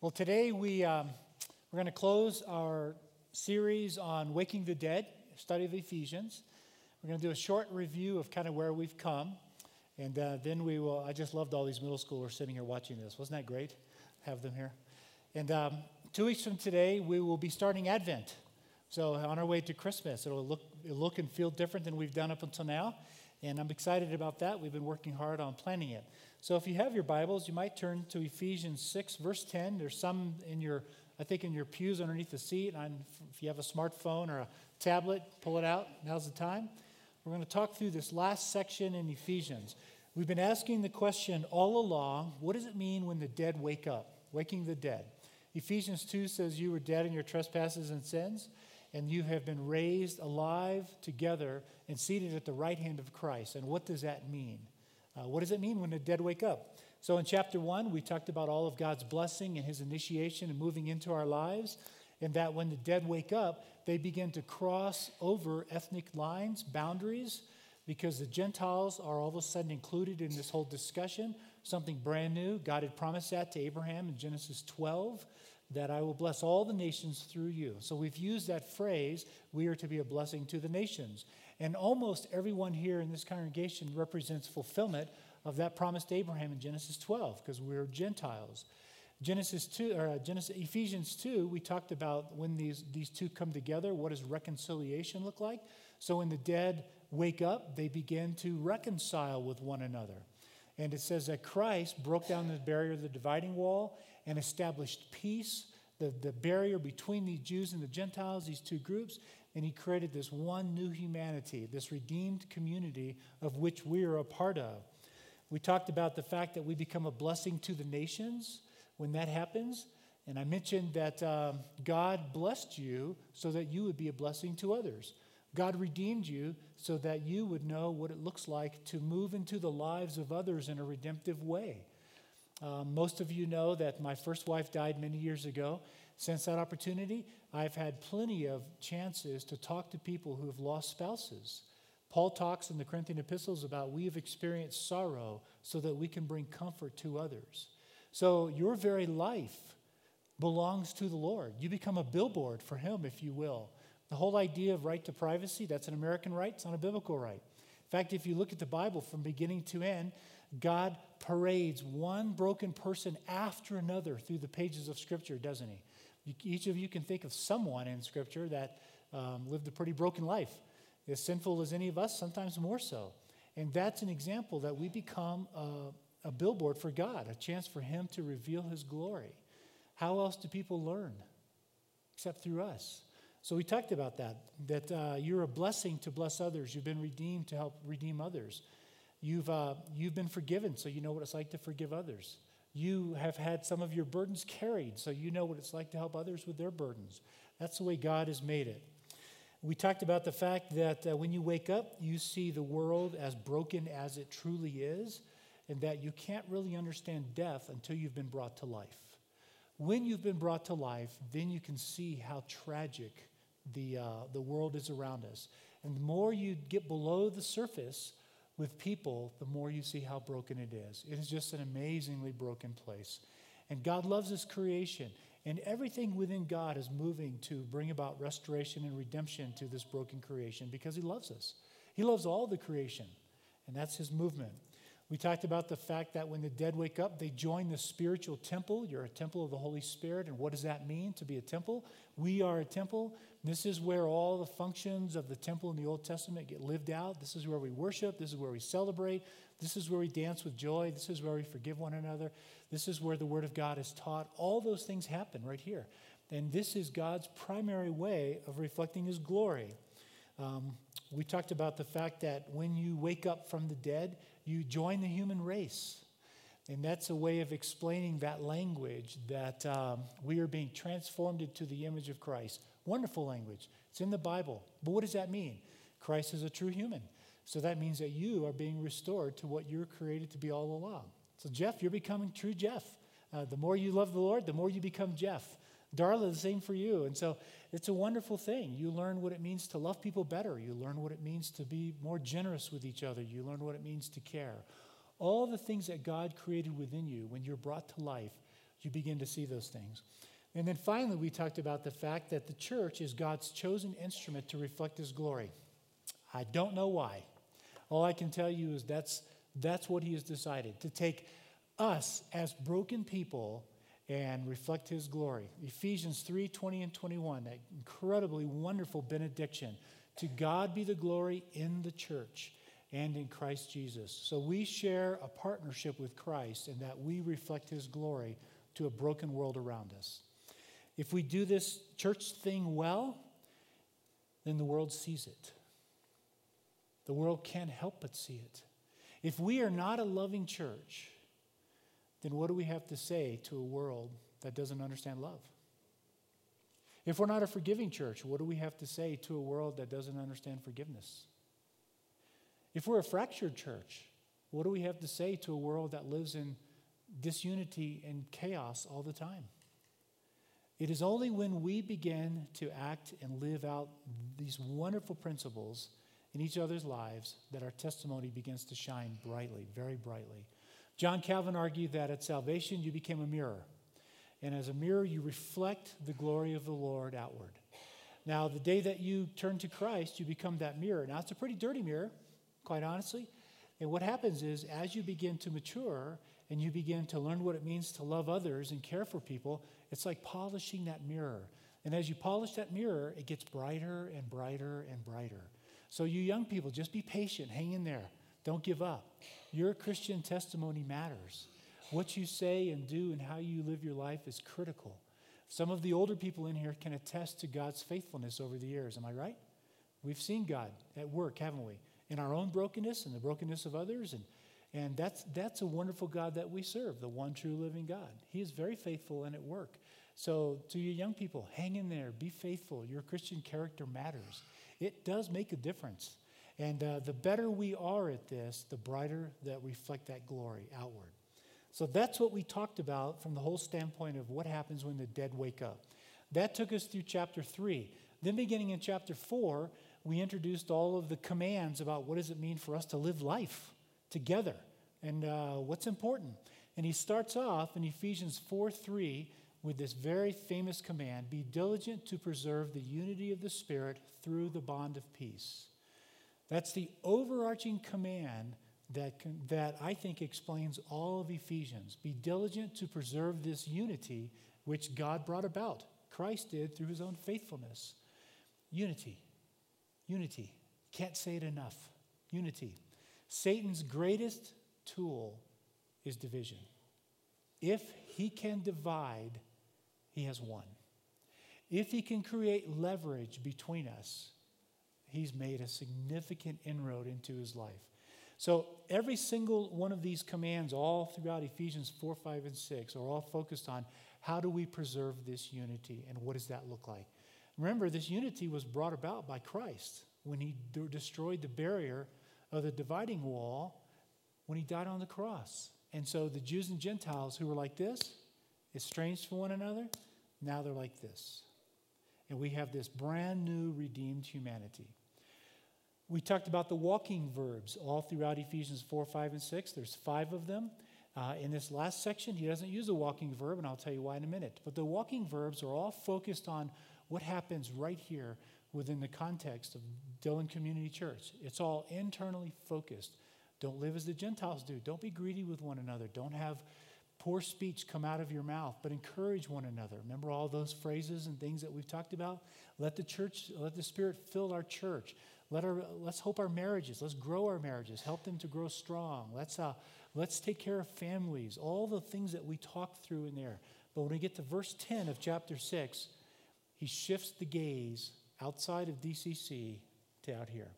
Well, today we, um, we're going to close our series on Waking the Dead, study of Ephesians. We're going to do a short review of kind of where we've come. And uh, then we will, I just loved all these middle schoolers sitting here watching this. Wasn't that great? Have them here. And um, two weeks from today, we will be starting Advent. So on our way to Christmas, it'll look, it'll look and feel different than we've done up until now. And I'm excited about that. We've been working hard on planning it. So if you have your Bibles, you might turn to Ephesians 6, verse 10. There's some in your, I think, in your pews underneath the seat. And if you have a smartphone or a tablet, pull it out. Now's the time. We're going to talk through this last section in Ephesians. We've been asking the question all along what does it mean when the dead wake up? Waking the dead. Ephesians 2 says, You were dead in your trespasses and sins, and you have been raised alive together and seated at the right hand of Christ. And what does that mean? Uh, what does it mean when the dead wake up? So, in chapter one, we talked about all of God's blessing and his initiation and moving into our lives, and that when the dead wake up, they begin to cross over ethnic lines, boundaries, because the Gentiles are all of a sudden included in this whole discussion, something brand new. God had promised that to Abraham in Genesis 12 that I will bless all the nations through you. So we've used that phrase, we are to be a blessing to the nations. And almost everyone here in this congregation represents fulfillment of that promise to Abraham in Genesis 12 because we're Gentiles. Genesis 2 or uh, Genesis Ephesians 2 we talked about when these these two come together what does reconciliation look like? So when the dead wake up they begin to reconcile with one another. And it says that Christ broke down the barrier of the dividing wall and established peace the, the barrier between the Jews and the Gentiles, these two groups, and he created this one new humanity, this redeemed community of which we are a part of. We talked about the fact that we become a blessing to the nations when that happens. And I mentioned that um, God blessed you so that you would be a blessing to others. God redeemed you so that you would know what it looks like to move into the lives of others in a redemptive way. Um, most of you know that my first wife died many years ago. Since that opportunity, I've had plenty of chances to talk to people who have lost spouses. Paul talks in the Corinthian epistles about we have experienced sorrow so that we can bring comfort to others. So your very life belongs to the Lord. You become a billboard for Him, if you will. The whole idea of right to privacy, that's an American right, it's not a biblical right. In fact, if you look at the Bible from beginning to end, God parades one broken person after another through the pages of Scripture, doesn't He? each of you can think of someone in Scripture that um, lived a pretty broken life, as sinful as any of us, sometimes more so. And that's an example that we become a, a billboard for God, a chance for Him to reveal His glory. How else do people learn except through us? So we talked about that, that uh, you're a blessing to bless others. You've been redeemed to help redeem others. You've, uh, you've been forgiven, so you know what it's like to forgive others. You have had some of your burdens carried, so you know what it's like to help others with their burdens. That's the way God has made it. We talked about the fact that uh, when you wake up, you see the world as broken as it truly is, and that you can't really understand death until you've been brought to life. When you've been brought to life, then you can see how tragic the, uh, the world is around us. And the more you get below the surface, with people, the more you see how broken it is. It is just an amazingly broken place. And God loves His creation, and everything within God is moving to bring about restoration and redemption to this broken creation because He loves us. He loves all the creation, and that's His movement. We talked about the fact that when the dead wake up, they join the spiritual temple. You're a temple of the Holy Spirit. And what does that mean to be a temple? We are a temple. This is where all the functions of the temple in the Old Testament get lived out. This is where we worship. This is where we celebrate. This is where we dance with joy. This is where we forgive one another. This is where the Word of God is taught. All those things happen right here. And this is God's primary way of reflecting His glory. Um, we talked about the fact that when you wake up from the dead, you join the human race. And that's a way of explaining that language that um, we are being transformed into the image of Christ. Wonderful language. It's in the Bible. But what does that mean? Christ is a true human. So that means that you are being restored to what you're created to be all along. So, Jeff, you're becoming true Jeff. Uh, the more you love the Lord, the more you become Jeff. Darla, the same for you. And so it's a wonderful thing. You learn what it means to love people better. You learn what it means to be more generous with each other. You learn what it means to care. All the things that God created within you, when you're brought to life, you begin to see those things. And then finally, we talked about the fact that the church is God's chosen instrument to reflect his glory. I don't know why. All I can tell you is that's, that's what he has decided to take us as broken people and reflect his glory. Ephesians 3 20 and 21, that incredibly wonderful benediction. To God be the glory in the church and in Christ Jesus. So we share a partnership with Christ in that we reflect his glory to a broken world around us. If we do this church thing well, then the world sees it. The world can't help but see it. If we are not a loving church, then what do we have to say to a world that doesn't understand love? If we're not a forgiving church, what do we have to say to a world that doesn't understand forgiveness? If we're a fractured church, what do we have to say to a world that lives in disunity and chaos all the time? It is only when we begin to act and live out these wonderful principles in each other's lives that our testimony begins to shine brightly, very brightly. John Calvin argued that at salvation you became a mirror. And as a mirror, you reflect the glory of the Lord outward. Now, the day that you turn to Christ, you become that mirror. Now, it's a pretty dirty mirror, quite honestly. And what happens is, as you begin to mature and you begin to learn what it means to love others and care for people, it's like polishing that mirror. And as you polish that mirror, it gets brighter and brighter and brighter. So, you young people, just be patient, hang in there, don't give up. Your Christian testimony matters. What you say and do and how you live your life is critical. Some of the older people in here can attest to God's faithfulness over the years. Am I right? We've seen God at work, haven't we? In our own brokenness and the brokenness of others. And, and that's, that's a wonderful God that we serve, the one true living God. He is very faithful and at work. So, to you young people, hang in there, be faithful. Your Christian character matters. It does make a difference. And uh, the better we are at this, the brighter that reflect that glory outward. So that's what we talked about from the whole standpoint of what happens when the dead wake up. That took us through chapter 3. Then, beginning in chapter 4, we introduced all of the commands about what does it mean for us to live life together and uh, what's important. And he starts off in Ephesians 4 3 with this very famous command be diligent to preserve the unity of the Spirit through the bond of peace. That's the overarching command that, can, that I think explains all of Ephesians. Be diligent to preserve this unity which God brought about. Christ did through his own faithfulness. Unity. Unity. Can't say it enough. Unity. Satan's greatest tool is division. If he can divide, he has won. If he can create leverage between us, he's made a significant inroad into his life. So every single one of these commands, all throughout Ephesians 4, 5, and 6, are all focused on how do we preserve this unity and what does that look like. Remember, this unity was brought about by Christ when he d- destroyed the barrier of the dividing wall when he died on the cross. And so the Jews and Gentiles who were like this, estranged from one another, now they're like this. And we have this brand new redeemed humanity. We talked about the walking verbs all throughout Ephesians 4, 5, and 6. There's five of them. Uh, in this last section, he doesn't use a walking verb, and I'll tell you why in a minute. But the walking verbs are all focused on what happens right here within the context of Dillon Community Church. It's all internally focused. Don't live as the Gentiles do. Don't be greedy with one another. Don't have poor speech come out of your mouth, but encourage one another. Remember all those phrases and things that we've talked about? Let the church, let the Spirit fill our church. Let our, let's hope our marriages, let's grow our marriages, help them to grow strong. Let's, uh, let's take care of families, all the things that we talked through in there. But when we get to verse 10 of chapter 6, he shifts the gaze outside of DCC to out here.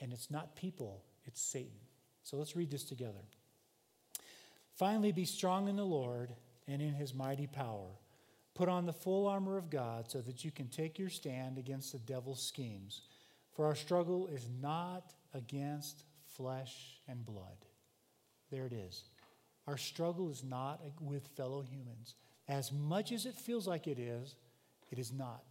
And it's not people, it's Satan. So let's read this together. Finally, be strong in the Lord and in his mighty power. Put on the full armor of God so that you can take your stand against the devil's schemes. For our struggle is not against flesh and blood. There it is. Our struggle is not with fellow humans. As much as it feels like it is, it is not.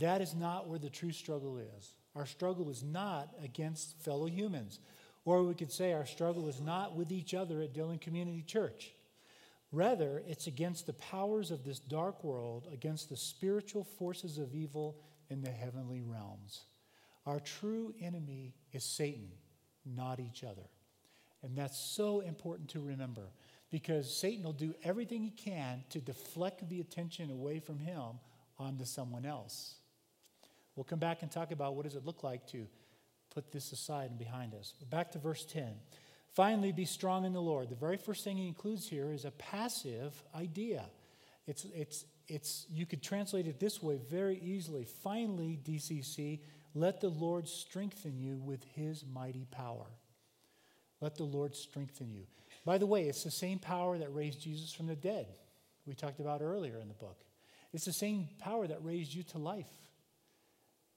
That is not where the true struggle is. Our struggle is not against fellow humans. Or we could say our struggle is not with each other at Dillon Community Church. Rather, it's against the powers of this dark world, against the spiritual forces of evil in the heavenly realms. Our true enemy is Satan, not each other. And that's so important to remember because Satan will do everything he can to deflect the attention away from him onto someone else. We'll come back and talk about what does it look like to put this aside and behind us. Back to verse 10. Finally, be strong in the Lord. The very first thing he includes here is a passive idea. It's, it's, it's, you could translate it this way very easily. Finally, DCC, let the Lord strengthen you with his mighty power. Let the Lord strengthen you. By the way, it's the same power that raised Jesus from the dead, we talked about earlier in the book. It's the same power that raised you to life.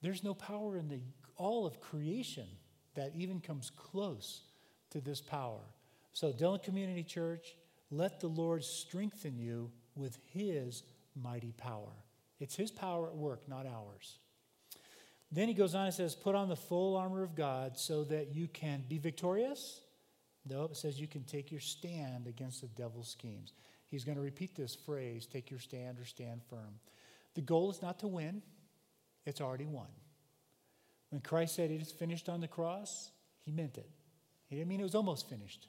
There's no power in the, all of creation that even comes close to this power. So, Dillon Community Church, let the Lord strengthen you with His mighty power. It's His power at work, not ours. Then he goes on and says, Put on the full armor of God so that you can be victorious. No, it says you can take your stand against the devil's schemes. He's going to repeat this phrase take your stand or stand firm. The goal is not to win, it's already won. When Christ said it is finished on the cross, he meant it. He didn't mean it was almost finished,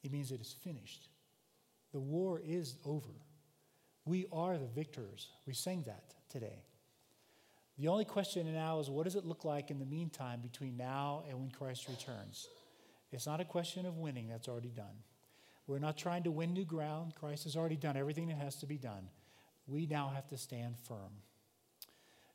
he means it is finished. The war is over. We are the victors. We sang that today. The only question now is what does it look like in the meantime between now and when Christ returns? It's not a question of winning, that's already done. We're not trying to win new ground. Christ has already done everything that has to be done. We now have to stand firm.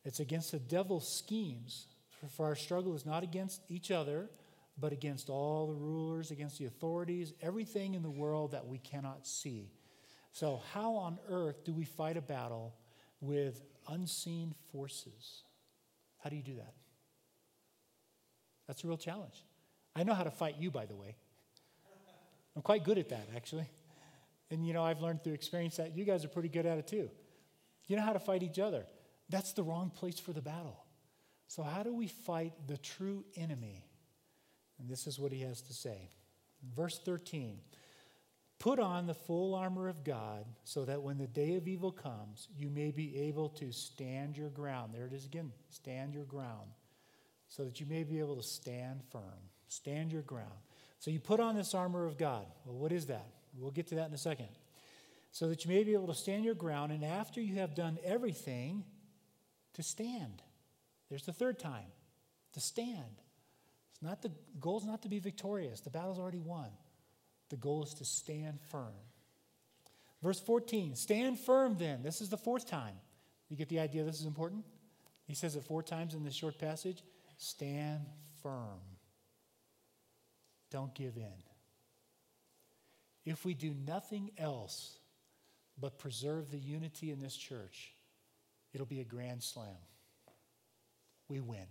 It's against the devil's schemes, for our struggle is not against each other, but against all the rulers, against the authorities, everything in the world that we cannot see. So, how on earth do we fight a battle with unseen forces? How do you do that? That's a real challenge. I know how to fight you, by the way. I'm quite good at that, actually. And, you know, I've learned through experience that you guys are pretty good at it too. You know how to fight each other. That's the wrong place for the battle. So, how do we fight the true enemy? And this is what he has to say. Verse 13 Put on the full armor of God so that when the day of evil comes, you may be able to stand your ground. There it is again stand your ground. So that you may be able to stand firm. Stand your ground. So you put on this armor of God. Well, what is that? We'll get to that in a second. So that you may be able to stand your ground, and after you have done everything, to stand. There's the third time to stand. It's not the goal is not to be victorious. The battle's already won. The goal is to stand firm. Verse 14, stand firm then. This is the fourth time. You get the idea this is important? He says it four times in this short passage. Stand firm. Don't give in. If we do nothing else but preserve the unity in this church, it'll be a grand slam. We win,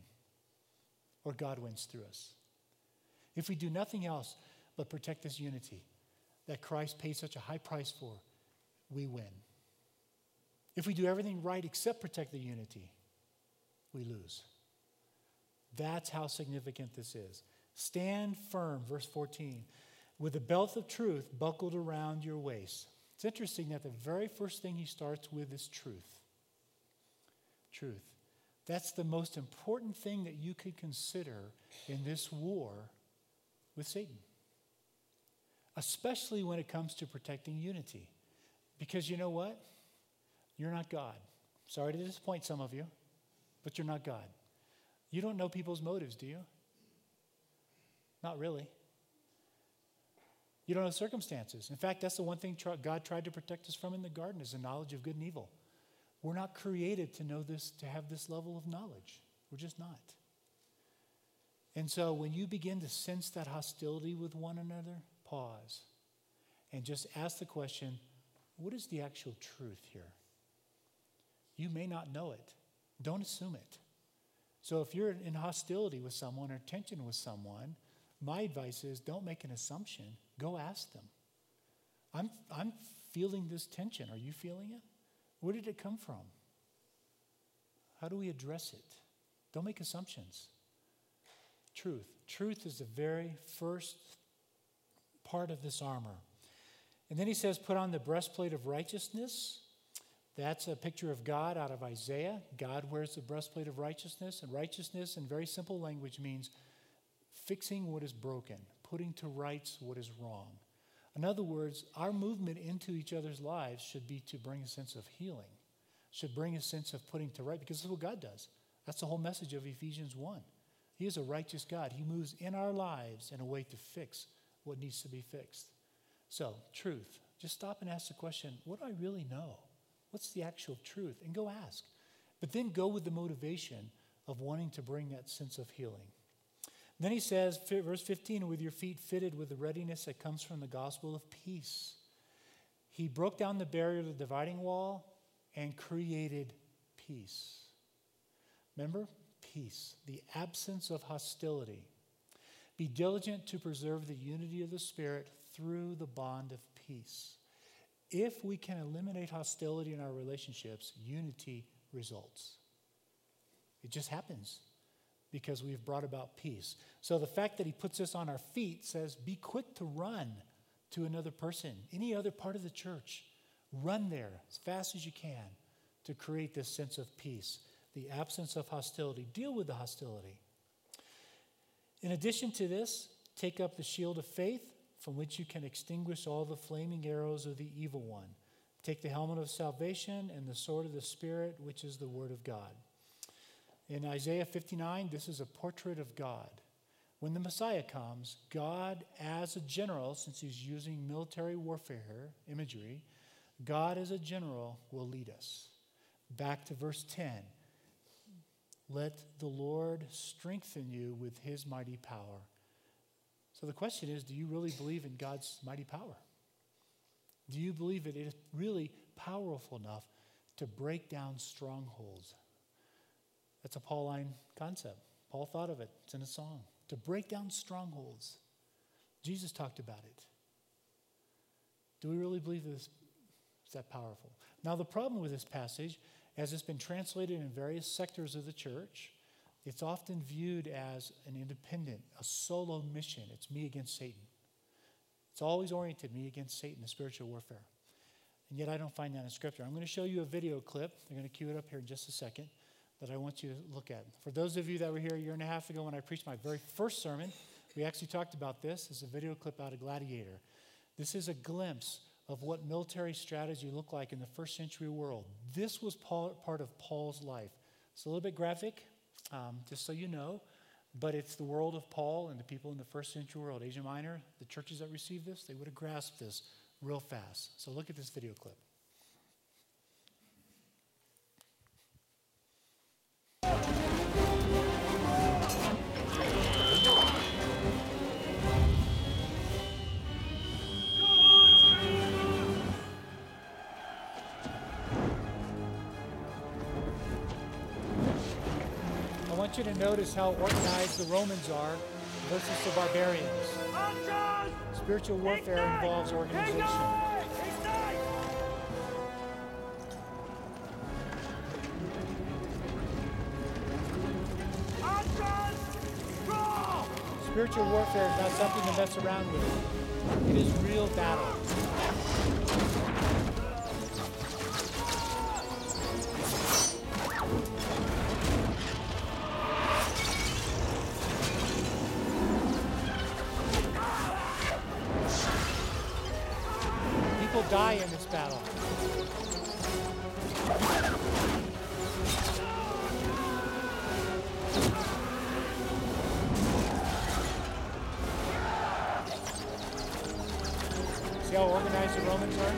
or God wins through us. If we do nothing else but protect this unity that Christ paid such a high price for, we win. If we do everything right except protect the unity, we lose. That's how significant this is. Stand firm, verse 14, with the belt of truth buckled around your waist. It's interesting that the very first thing he starts with is truth. Truth. That's the most important thing that you could consider in this war with Satan, especially when it comes to protecting unity. Because you know what? You're not God. Sorry to disappoint some of you, but you're not God. You don't know people's motives, do you? Not really. You don't know circumstances. In fact, that's the one thing God tried to protect us from in the garden is the knowledge of good and evil. We're not created to know this, to have this level of knowledge. We're just not. And so when you begin to sense that hostility with one another, pause and just ask the question what is the actual truth here? You may not know it. Don't assume it. So if you're in hostility with someone or tension with someone, my advice is don't make an assumption, go ask them. I'm, I'm feeling this tension. Are you feeling it? Where did it come from? How do we address it? Don't make assumptions. Truth. Truth is the very first part of this armor. And then he says, put on the breastplate of righteousness. That's a picture of God out of Isaiah. God wears the breastplate of righteousness. And righteousness, in very simple language, means fixing what is broken, putting to rights what is wrong. In other words, our movement into each other's lives should be to bring a sense of healing, should bring a sense of putting to right, because this is what God does. That's the whole message of Ephesians 1. He is a righteous God. He moves in our lives in a way to fix what needs to be fixed. So, truth. Just stop and ask the question what do I really know? What's the actual truth? And go ask. But then go with the motivation of wanting to bring that sense of healing. Then he says, verse 15, with your feet fitted with the readiness that comes from the gospel of peace. He broke down the barrier of the dividing wall and created peace. Remember? Peace, the absence of hostility. Be diligent to preserve the unity of the Spirit through the bond of peace. If we can eliminate hostility in our relationships, unity results. It just happens because we've brought about peace. So the fact that he puts us on our feet says, be quick to run to another person, any other part of the church. Run there as fast as you can to create this sense of peace, the absence of hostility. Deal with the hostility. In addition to this, take up the shield of faith from which you can extinguish all the flaming arrows of the evil one. Take the helmet of salvation and the sword of the Spirit, which is the word of God. In Isaiah 59, this is a portrait of God. When the Messiah comes, God, as a general, since he's using military warfare imagery, God as a general will lead us. Back to verse 10. Let the Lord strengthen you with his mighty power. So the question is do you really believe in God's mighty power? Do you believe that it is really powerful enough to break down strongholds? That's a Pauline concept. Paul thought of it, it's in a song. To break down strongholds. Jesus talked about it. Do we really believe this is that powerful? Now, the problem with this passage, as it's been translated in various sectors of the church, it's often viewed as an independent, a solo mission. It's me against Satan. It's always oriented me against Satan, the spiritual warfare. And yet I don't find that in Scripture. I'm going to show you a video clip. They're going to cue it up here in just a second that I want you to look at. For those of you that were here a year and a half ago when I preached my very first sermon, we actually talked about this. It's a video clip out of Gladiator. This is a glimpse of what military strategy looked like in the first century world. This was part of Paul's life. It's a little bit graphic, um, just so you know, but it's the world of Paul and the people in the first century world. Asia Minor, the churches that received this, they would have grasped this real fast. So look at this video clip. Notice how organized the Romans are versus the barbarians. Spiritual warfare involves organization. Spiritual warfare is not something to mess around with. It is real battle. Die in this battle. See how organized the Romans are?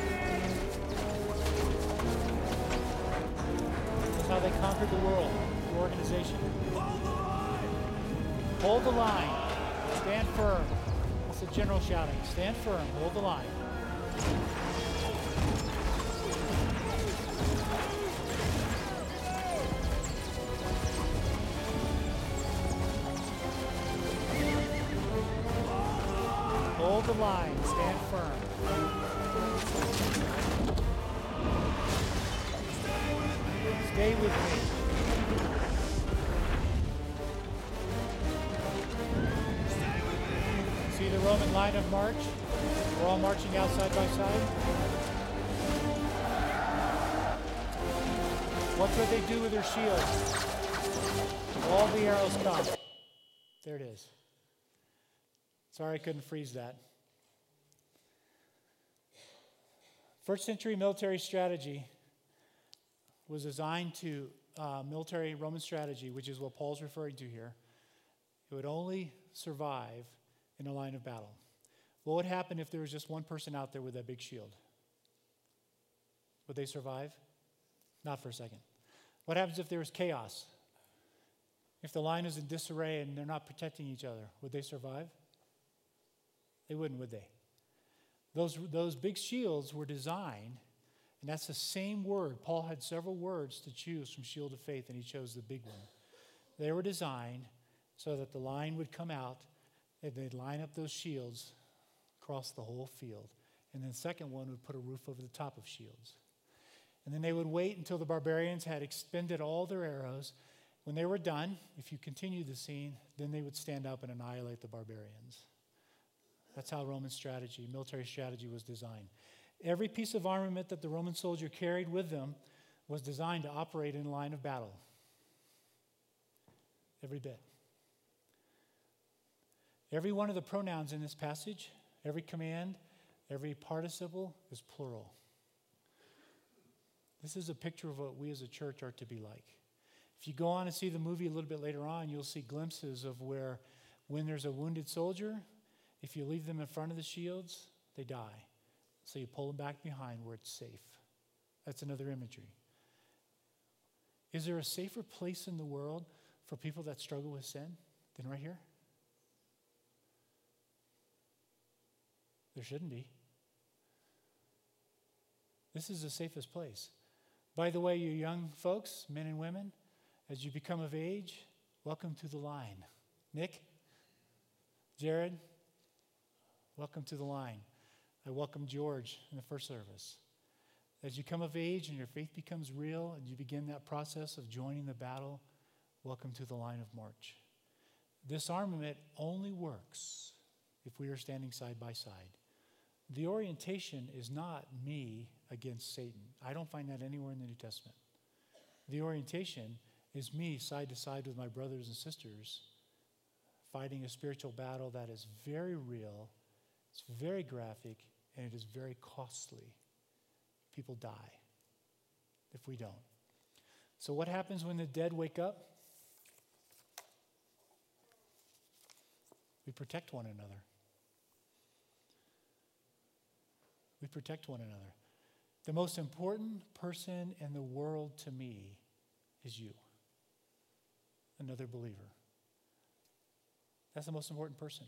That's how they conquered the world, the organization. Hold the line. Stand firm. That's the general shouting. Stand firm. Hold the line. Hold the line. Stand firm. Stay with me. See the Roman line of march? We're all marching out side by side. What could they do with their shields? All the arrows come. There it is. Sorry I couldn't freeze that. First century military strategy was designed to uh, military Roman strategy, which is what Paul's referring to here. It would only survive in a line of battle. What would happen if there was just one person out there with that big shield? Would they survive? Not for a second. What happens if there was chaos? If the line is in disarray and they're not protecting each other, would they survive? They wouldn't, would they? Those, those big shields were designed, and that's the same word. Paul had several words to choose from shield of faith, and he chose the big one. They were designed so that the line would come out, and they'd line up those shields across the whole field. And then the second one would put a roof over the top of shields. And then they would wait until the barbarians had expended all their arrows. When they were done, if you continue the scene, then they would stand up and annihilate the barbarians. That's how Roman strategy, military strategy, was designed. Every piece of armament that the Roman soldier carried with them was designed to operate in line of battle. Every bit. Every one of the pronouns in this passage, every command, every participle is plural. This is a picture of what we as a church are to be like. If you go on and see the movie a little bit later on, you'll see glimpses of where, when there's a wounded soldier, if you leave them in front of the shields, they die. So you pull them back behind where it's safe. That's another imagery. Is there a safer place in the world for people that struggle with sin than right here? There shouldn't be. This is the safest place. By the way, you young folks, men and women, as you become of age, welcome to the line. Nick, Jared, welcome to the line. I welcome George in the first service. As you come of age and your faith becomes real and you begin that process of joining the battle, welcome to the line of march. This armament only works if we are standing side by side. The orientation is not me against Satan. I don't find that anywhere in the New Testament. The orientation is me side to side with my brothers and sisters fighting a spiritual battle that is very real, it's very graphic, and it is very costly. People die if we don't. So, what happens when the dead wake up? We protect one another. We protect one another. The most important person in the world to me is you, another believer. That's the most important person.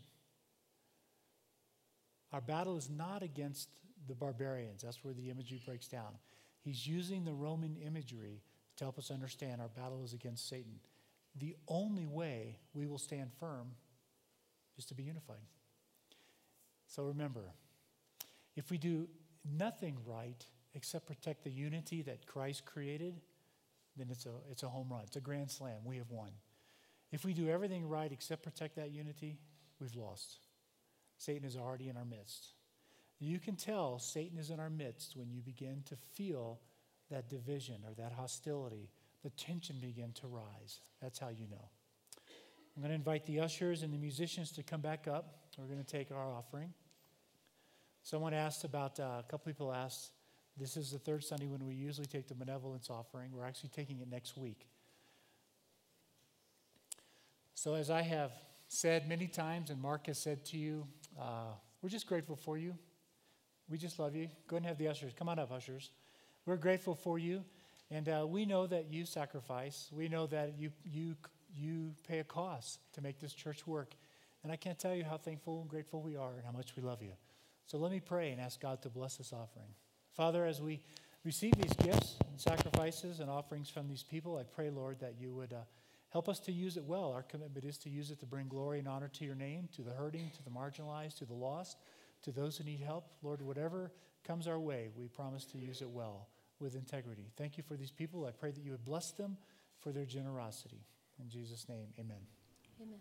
Our battle is not against the barbarians. That's where the imagery breaks down. He's using the Roman imagery to help us understand our battle is against Satan. The only way we will stand firm is to be unified. So remember, if we do nothing right except protect the unity that Christ created, then it's a, it's a home run. It's a grand slam. We have won. If we do everything right except protect that unity, we've lost. Satan is already in our midst. You can tell Satan is in our midst when you begin to feel that division or that hostility, the tension begin to rise. That's how you know. I'm going to invite the ushers and the musicians to come back up. We're going to take our offering. Someone asked about, uh, a couple people asked, this is the third Sunday when we usually take the benevolence offering. We're actually taking it next week. So, as I have said many times, and Mark has said to you, uh, we're just grateful for you. We just love you. Go ahead and have the ushers. Come on up, ushers. We're grateful for you. And uh, we know that you sacrifice. We know that you, you, you pay a cost to make this church work. And I can't tell you how thankful and grateful we are and how much we love you. So let me pray and ask God to bless this offering. Father, as we receive these gifts and sacrifices and offerings from these people, I pray, Lord, that you would uh, Help us to use it well. Our commitment is to use it to bring glory and honor to your name, to the hurting, to the marginalized, to the lost, to those who need help. Lord, whatever comes our way, we promise to use it well with integrity. Thank you for these people. I pray that you would bless them for their generosity. In Jesus' name, amen. Amen.